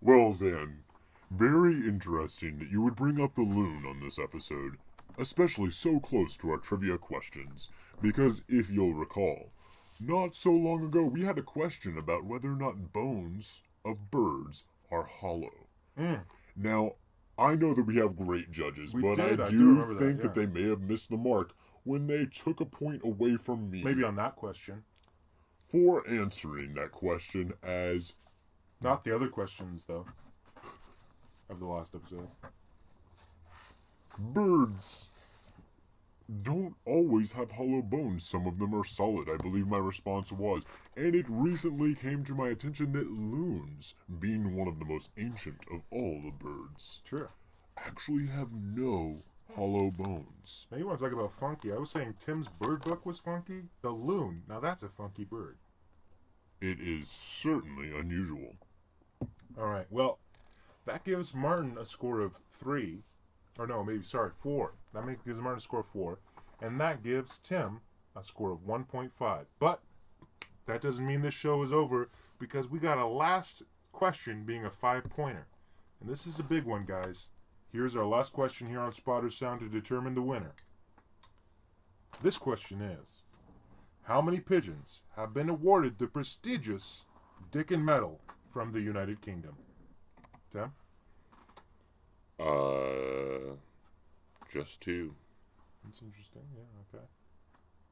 Well, Zan, very interesting that you would bring up the loon on this episode, especially so close to our trivia questions, because if you'll recall, not so long ago we had a question about whether or not bones of birds are hollow. Mm. Now, I know that we have great judges, We but did, I I do, do remember that, think that, they may have missed the mark when they took a point away from me Maybe on that question, for answering that question as not the other questions though. Of the last episode. Birds don't always have hollow bones. Some of them are solid, I believe my response was. And it recently came to my attention that loons, being one of the most ancient of all the birds, Sure. actually have no hollow bones. Now you want to talk about funky? I was saying Tim's bird book was funky. The loon. Now that's a funky bird. It is certainly unusual. All right. Well, that gives Martin a score of three, or no, maybe sorry, four. That makes gives Martin a score of four, and that gives Tim a score of one point five. But that doesn't mean this show is over because we got a last question being a five pointer, and this is a big one, guys. Here's our last question here on Spotter Sound to determine the winner. This question is: How many pigeons have been awarded the prestigious Dickin Medal from the United Kingdom? Tim? Uh, just two. That's interesting. Yeah, okay.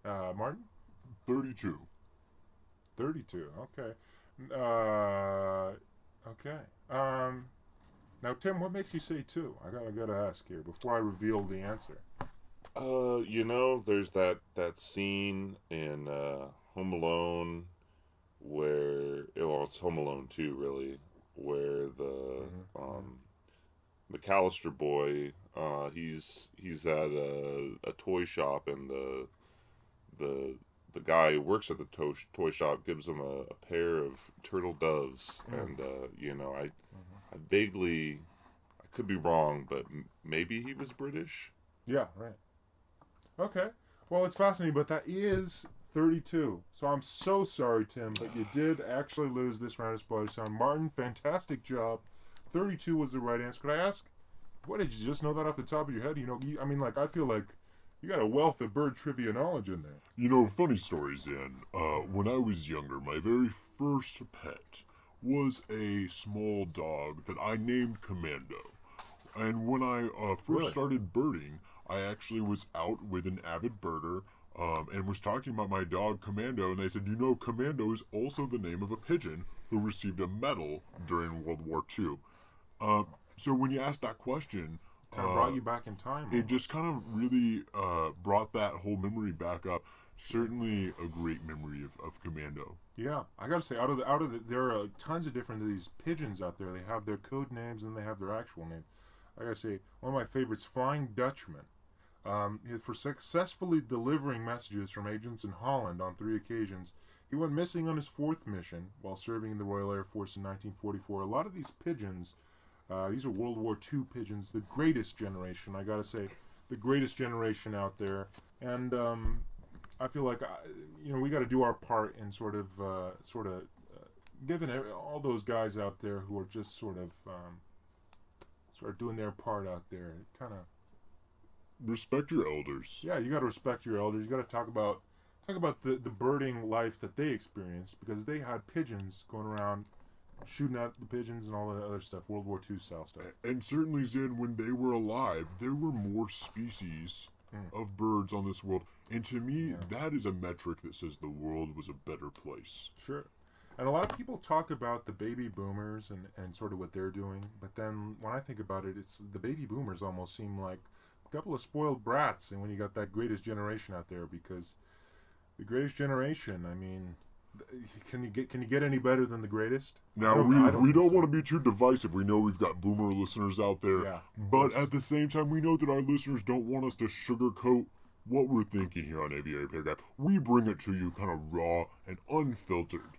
Uh, Martin? 32. 32. Okay. Uh, okay. Um, now, Tim, what makes you say two? I gotta, gotta ask here before I reveal the answer. Uh, you know, there's that that scene in uh, Home Alone where well, it's Home Alone too, really, where the um, McAllister boy, uh, he's he's at a, a toy shop and the the the guy who works at the to- toy shop gives him a, a pair of turtle doves, and uh, you know, I I vaguely I could be wrong, but m- maybe he was British. Yeah, right. Okay. Well, it's fascinating, but that is 32. So I'm so sorry, Tim, but you did actually lose this round of Spoiler Sound. Martin, fantastic job. 32 was the right answer. Could I ask, what did you just know that off the top of your head? You know, you, I mean, like, I feel like you got a wealth of bird trivia knowledge in there. You know, funny story, Zan. Uh, when I was younger, my very first pet was a small dog that I named Commando. And when I uh, first Really? started birding, I actually was out with an avid birder um, and was talking about my dog Commando, and they said, you know, Commando is also the name of a pigeon who received a medal during World War II. Uh, so when you asked that question, Kind of uh, brought you back in time. it just kind of really uh, brought that whole memory back up. Certainly a great memory of, of Commando. Yeah, I gotta say, out of the out of the, there are tons of different of these pigeons out there. They have their code names and they have their actual name. I gotta say, one of my favorites, Flying Dutchman, um, for successfully delivering messages from agents in Holland on three occasions. He went missing on his fourth mission while serving in the Royal Air Force in 1944. A lot of these pigeons Uh, these are World War II pigeons, the greatest generation. I gotta say, the greatest generation out there. And um, I feel like I, you know we got to do our part in sort of uh, sort of uh, giving all those guys out there who are just sort of um, sort of doing their part out there. Kind of Respect your elders. yeah, you got to respect your elders. You got to talk about talk about the the birding life that they experienced because they had pigeons going around shooting at the pigeons and all the other stuff, World War II style stuff. And certainly, Zan, when they were alive, there were more species Mm. of birds on this world. And to me, that is a metric that says the world was a better place. Sure. And a lot of people talk about the baby boomers and, and sort of what they're doing, but then when I think about it, it's the baby boomers almost seem like couple of spoiled brats. And when you got that greatest generation out there, because the greatest generation, I mean, can you get can you get any better than the greatest? Now, don't- we, don't we don't so. want to be too divisive. We know we've got boomer listeners out there. Yeah, but at the same time, we know that our listeners don't want us to sugarcoat what we're thinking here on Aviary Paragraph. We bring it to you kind of raw and unfiltered.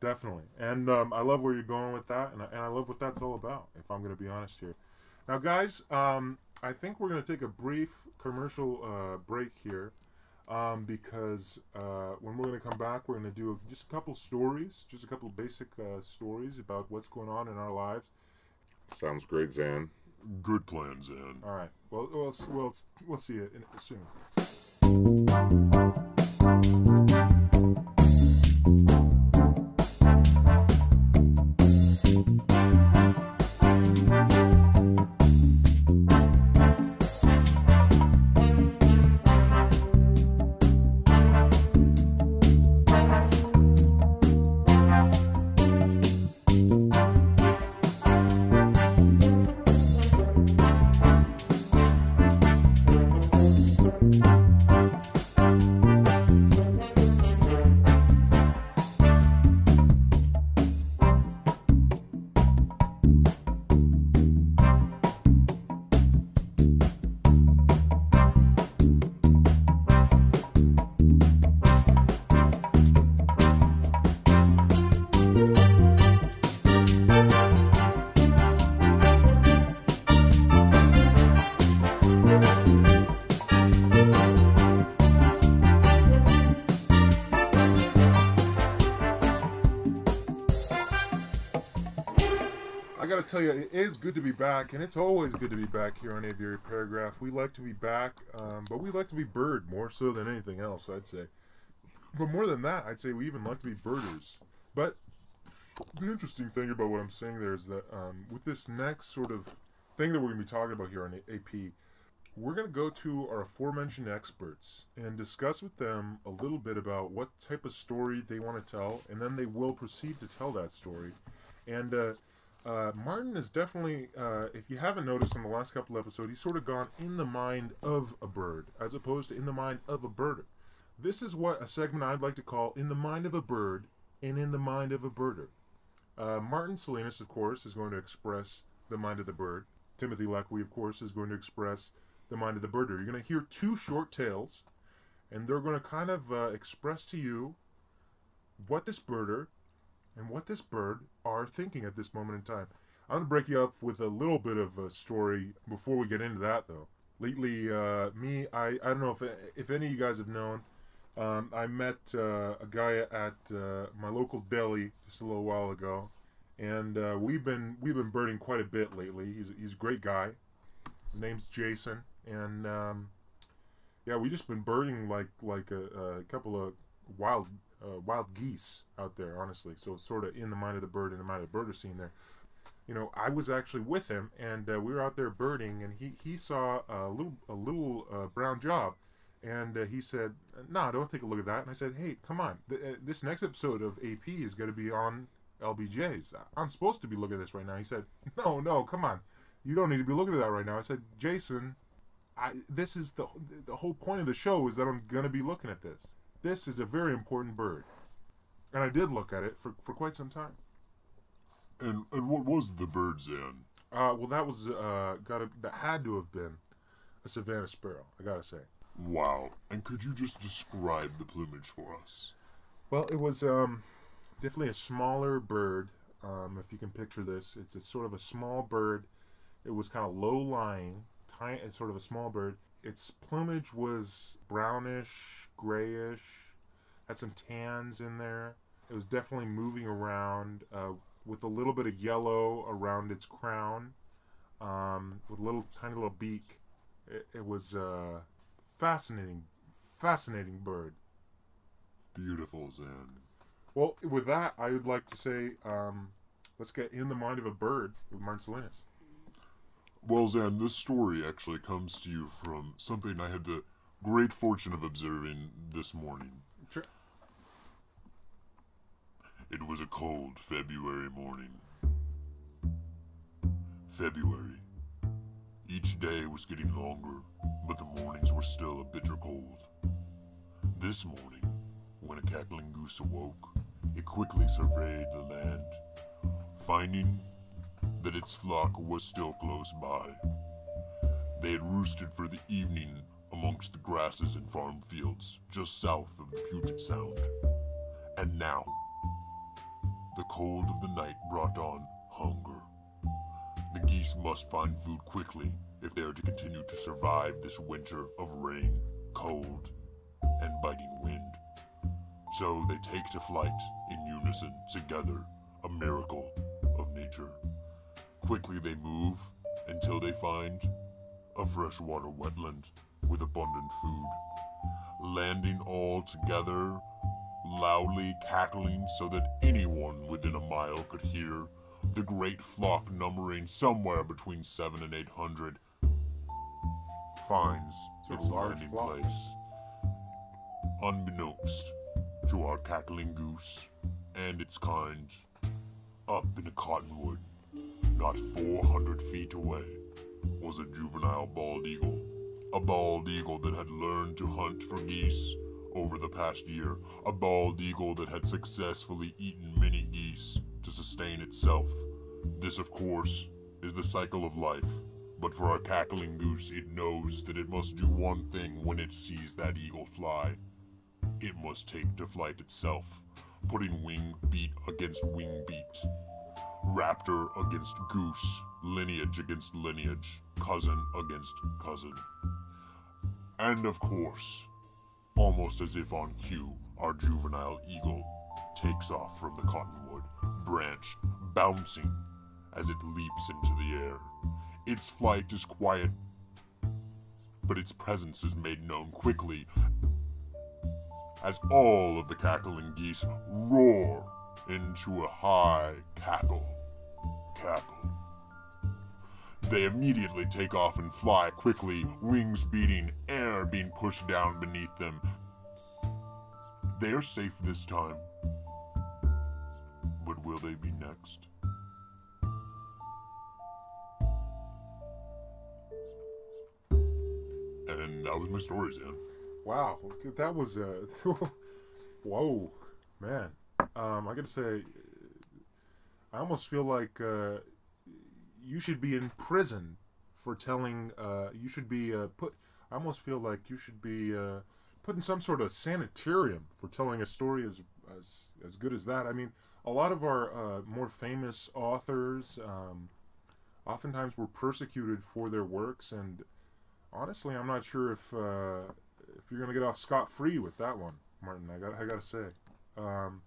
Definitely. And um, I love where you're going with that, and I, and I love what that's all about, if I'm going to be honest here. Now, guys, um, I think we're going to take a brief commercial uh, break here um, because uh, when we're going to come back, we're going to do just a couple stories, just a couple basic uh, stories about what's going on in our lives. Sounds great, Zan. Good plan, Zan. All right. Well, we'll, we'll, we'll see you in, soon. Got to tell you, it is good to be back, and it's always good to be back here on Aviary Paragraph. We like to be back, um, but we like to be bird more so than anything else, I'd say. But more than that, I'd say we even like to be birders. But the interesting thing about what I'm saying there is that um, with this next sort of thing that we're going to be talking about here on AP, we're going to go to our aforementioned experts and discuss with them a little bit about what type of story they want to tell, and then they will proceed to tell that story. And uh, uh, Martin is definitely, uh, if you haven't noticed in the last couple episodes, he's sort of gone in the mind of a bird as opposed to in the mind of a birder. This is what a segment I'd like to call In the Mind of a Bird and In the Mind of a Birder. Uh, Martin Salinas, of course, is going to express the mind of the bird. Timothy Leckley, of course, is going to express the mind of the birder. You're going to hear two short tales, and they're going to kind of uh, express to you what this birder and what this bird are thinking at this moment in time. I'm going to break you up with a little bit of a story before we get into that, though. Lately, uh, me, I, I don't know if, if any of you guys have known, um, I met uh, a guy at uh, my local deli just a little while ago, and uh, we've been we've been birding quite a bit lately. He's he's a great guy. His name's Jason, and um, yeah, we just been birding like like a, a couple of wild uh, wild geese out there, honestly. So it's sort of in the mind of the bird, in the mind of the birder scene there. You know, I was actually with him, and uh, we were out there birding, and he, he saw a little a little uh, brown job, and uh, he said, "No, don't take a look at that." And I said, "Hey, come on! Th- uh, this next episode of AP is going to be on LBJ's. I'm supposed to be looking at this right now." He said, "No, no, come on! You don't need to be looking at that right now." I said, "Jason, I this is the the whole point of the show is that I'm going to be looking at this. This is a very important bird." And I did look at it for, for quite some time. And and what was the bird, Zan? Uh, well, that was uh, got that had to have been a Savannah sparrow. I gotta say. Wow. And could you just describe the plumage for us? Well, it was um, definitely a smaller bird. Um, if you can picture this, it's a sort of a small bird. It was kind of low lying, tiny, it's sort of a small bird. Its plumage was brownish, grayish, had some tans in there. It was definitely moving around uh, with a little bit of yellow around its crown, um, with a little tiny little beak. It, it was a fascinating, fascinating bird. Beautiful, Zan. Well, with that, I would like to say, um, let's get in the mind of a bird with Martin Salinas. Well, Zan, this story actually comes to you from something I had the great fortune of observing this morning. Sure. It was a cold February morning. February. Each day was getting longer, but the mornings were still a bitter cold. This morning, when a cackling goose awoke, it quickly surveyed the land, finding that its flock was still close by. They had roosted for the evening amongst the grasses and farm fields just south of the Puget Sound. And now, the cold of the night brought on hunger. The geese must find food quickly if they are to continue to survive this winter of rain, cold, and biting wind. So they take to flight in unison together, a miracle of nature. Quickly they move until they find a freshwater wetland with abundant food. Landing all together, loudly cackling so that anyone within a mile could hear, the great flock numbering somewhere between seven and eight hundred finds its landing flock. place. Unbeknownst to our cackling goose and its kind, up in a cottonwood, not 400 feet away, was a juvenile bald eagle. A bald eagle that had learned to hunt for geese over the past year. A bald eagle that had successfully eaten many geese to sustain itself. This, of course, is the cycle of life. But for our cackling goose, it knows that it must do one thing when it sees that eagle fly. It must take to flight itself, putting wing beat against wing beat raptor against goose, lineage against lineage, cousin against cousin. And of course, almost as if on cue, our juvenile eagle takes off from the cottonwood, branch bouncing as it leaps into the air. Its flight is quiet, but its presence is made known quickly as all of the cackling geese roar into a high cackle. Cackle. They immediately take off and fly quickly, wings beating, air being pushed down beneath them. They are safe this time. But will they be next? And that was my story, Zan. Wow, that was uh, a whoa, man. Um, I gotta say, I almost feel like uh, you should be in prison for telling. Uh, you should be uh, put. I almost feel like you should be uh, put in some sort of sanitarium for telling a story as as as good as that. I mean, a lot of our uh, more famous authors, um, oftentimes were persecuted for their works, and honestly, I'm not sure if uh, if you're gonna get off scot free with that one, Martin. I got I gotta say. Um,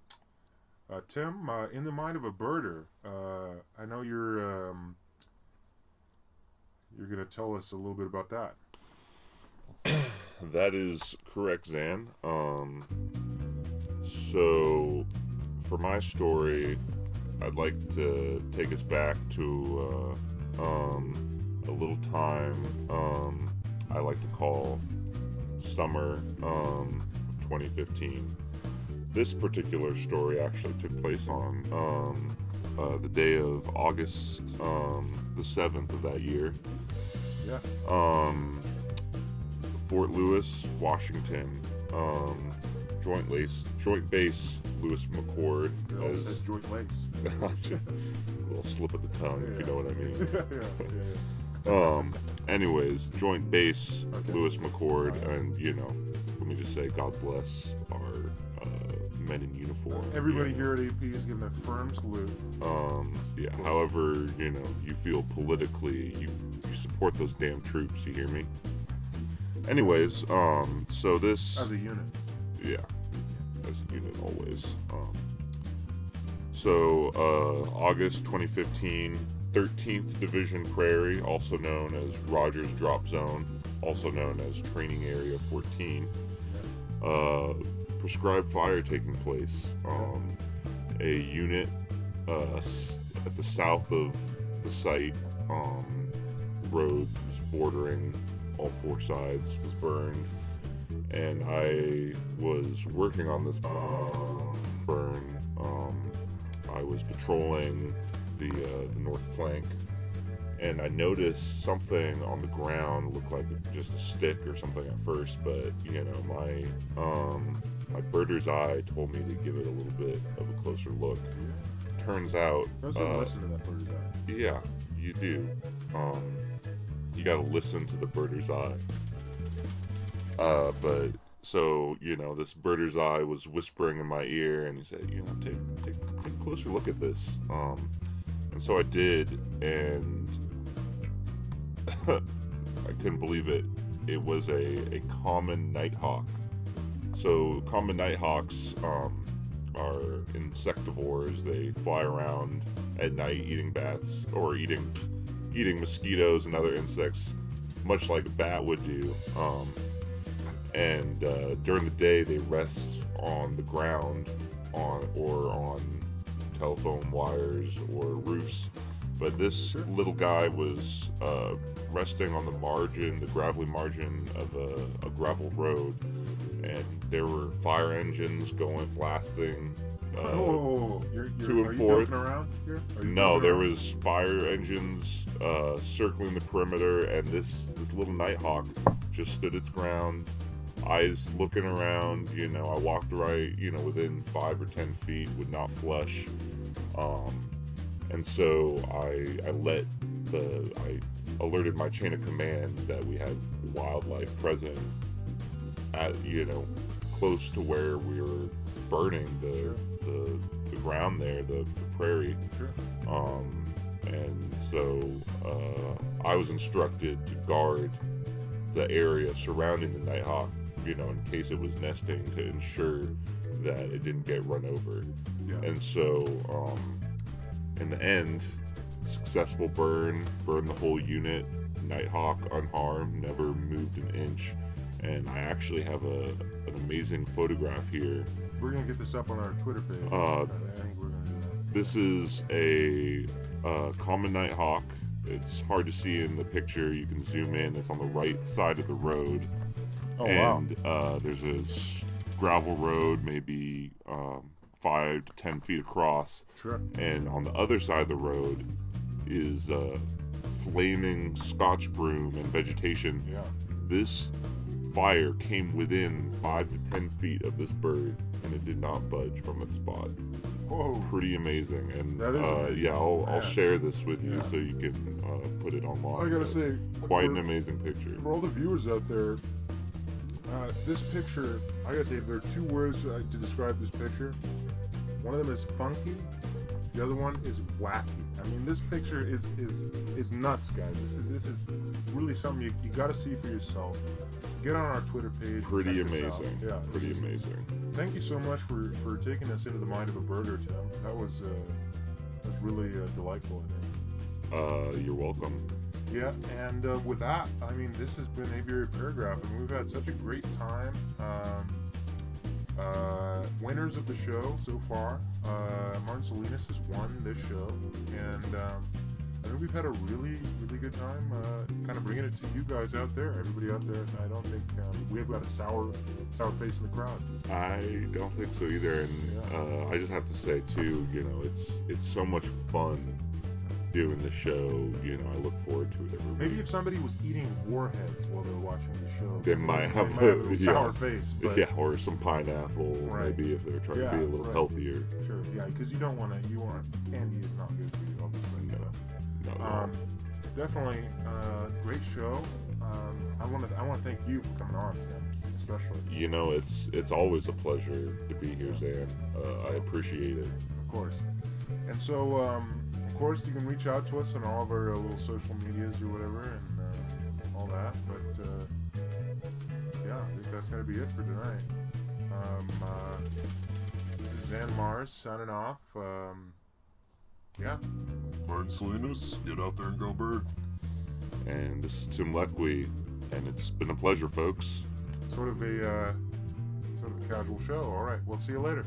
uh, Tim, uh, in the mind of a birder, uh, I know you're um, you're gonna tell us a little bit about that. That is correct, Zan. Um, so, for my story, I'd like to take us back to uh, um, a little time um, I like to call summer um, 2015. This particular story actually took place on um, uh, the day of August um, the 7th of that year. Yeah. Um, Fort Lewis, Washington. Um, joint lace, joint base, Lewis McChord. Always As joint legs. a little slip of the tongue, if you know what I mean. yeah, yeah, yeah, Um, anyways, joint base, Okay. Lewis McChord, and you know, let me just say, God bless our men in uniform. Everybody you know. here at AP is giving a firm salute. Um, yeah. However, you know, you feel politically, you, you support those damn troops. You hear me? Anyways, um, so this, As a unit. yeah, as a unit always. Um, so uh, August 2015, 13th Division Prairie, also known as Rogers Drop Zone, also known as Training Area 14. Uh, prescribed fire taking place. Um, a unit uh, at the south of the site, um, roads bordering all four sides was burned, and I was working on this burn. Um, I was patrolling the uh, the north flank, and I noticed something on the ground looked like just a stick or something at first, but you know my um, my birders eye told me to give it a little bit of a closer look. Turns out, uh, listen to that bird's eye. yeah, you do. Um, you got to listen to the birder's eye. Uh, but so you know, this birder's eye was whispering in my ear, and he said, you know, take take take a closer look at this. Um, and so I did, and I couldn't believe it. It was a a common nighthawk. So common nighthawks um, are insectivores. They fly around at night eating bats or eating eating mosquitoes and other insects, much like a bat would do. Um, and uh, during the day, they rest on the ground, on or on telephone wires or roofs. But this little guy was uh, resting on the margin, the gravelly margin of a, a gravel road, and there were fire engines going blasting. Uh, oh, you're, you're, to and forth. joking around here? Are you no, there around? was fire engines uh, circling the perimeter, and this this little nighthawk just stood its ground, eyes looking around. You know, I walked right, you know, within five or ten feet, would not flush, um, and so I I let the I alerted my chain of command that we had wildlife present at you know close to where we were burning the the, the ground there, the, the prairie. Sure. Um, and so uh, I was instructed to guard the area surrounding the Nighthawk, you know, in case it was nesting to ensure that it didn't get run over. Yeah. And so, um, in the end, successful burn, burned the whole unit. Nighthawk unharmed, never moved an inch. And I actually have a, an amazing photograph here We're gonna get this up on our Twitter page. Uh, I think we're gonna do that. This is a uh, common nighthawk. It's hard to see in the picture. You can zoom in. It's on the right side of the road, Oh wow. and uh, there's a gravel road, maybe um, five to ten feet across. Sure. And on the other side of the road is uh, flaming Scotch broom and vegetation. Yeah. This fire came within five to ten feet of this bird, and it did not budge from its spot Whoa. pretty amazing and That is uh, amazing. yeah I'll, I'll share this with you Yeah. so you can uh, put it online I gotta say, quite for, an amazing picture for all the viewers out there, uh, this picture, I gotta say, there are two words to describe this picture. One of them is funky. The other one is wacky. I mean, this picture is is is nuts, guys. This is this is really something you, you got to see for yourself. Get on our Twitter page. pretty check this out. amazing Yeah, pretty is- amazing Thank you so much for for taking us into the mind of a birder, Tim. That was uh, that was really uh, delightful. I think. uh, you're welcome Yeah, and uh, with that, I mean, this has been Aviary Paragraph, and we've had such a great time. Um, uh, winners of the show so far, uh, Martin Salinas has won this show, and um, I think we've had a really, really good time uh, kind of bringing it to you guys out there, everybody out there. I don't think um, we have got a sour, sour face in the crowd. I don't think so either and Yeah. uh, I just have to say too you know it's it's so much fun doing the show you know I look forward to it every Maybe week if somebody was eating warheads while they're watching the show, They might have might have a- yeah. sour face. But yeah or some pineapple Right. maybe if they're trying Yeah, to be a little right. healthier Sure, yeah, because you don't want to. You want candy is not good for you, obviously. No. no, Um, definitely, uh, great show. Um, I want to. I want to thank you for coming on, especially. You know, it's it's always a pleasure to be here, Zan. Uh, I appreciate it. Of course. And so, um, course, you can reach out to us on all of our uh, little social medias or whatever and uh, all that. But uh, yeah, I think that's going to be it for tonight. Um, uh, this is Zan Mars signing off. Um, yeah, Martin Salinas, get out there and go bird. And this is Tim Leckwe, and it's been a pleasure, folks. sort of a uh, sort of a casual show. All right, we'll see you later.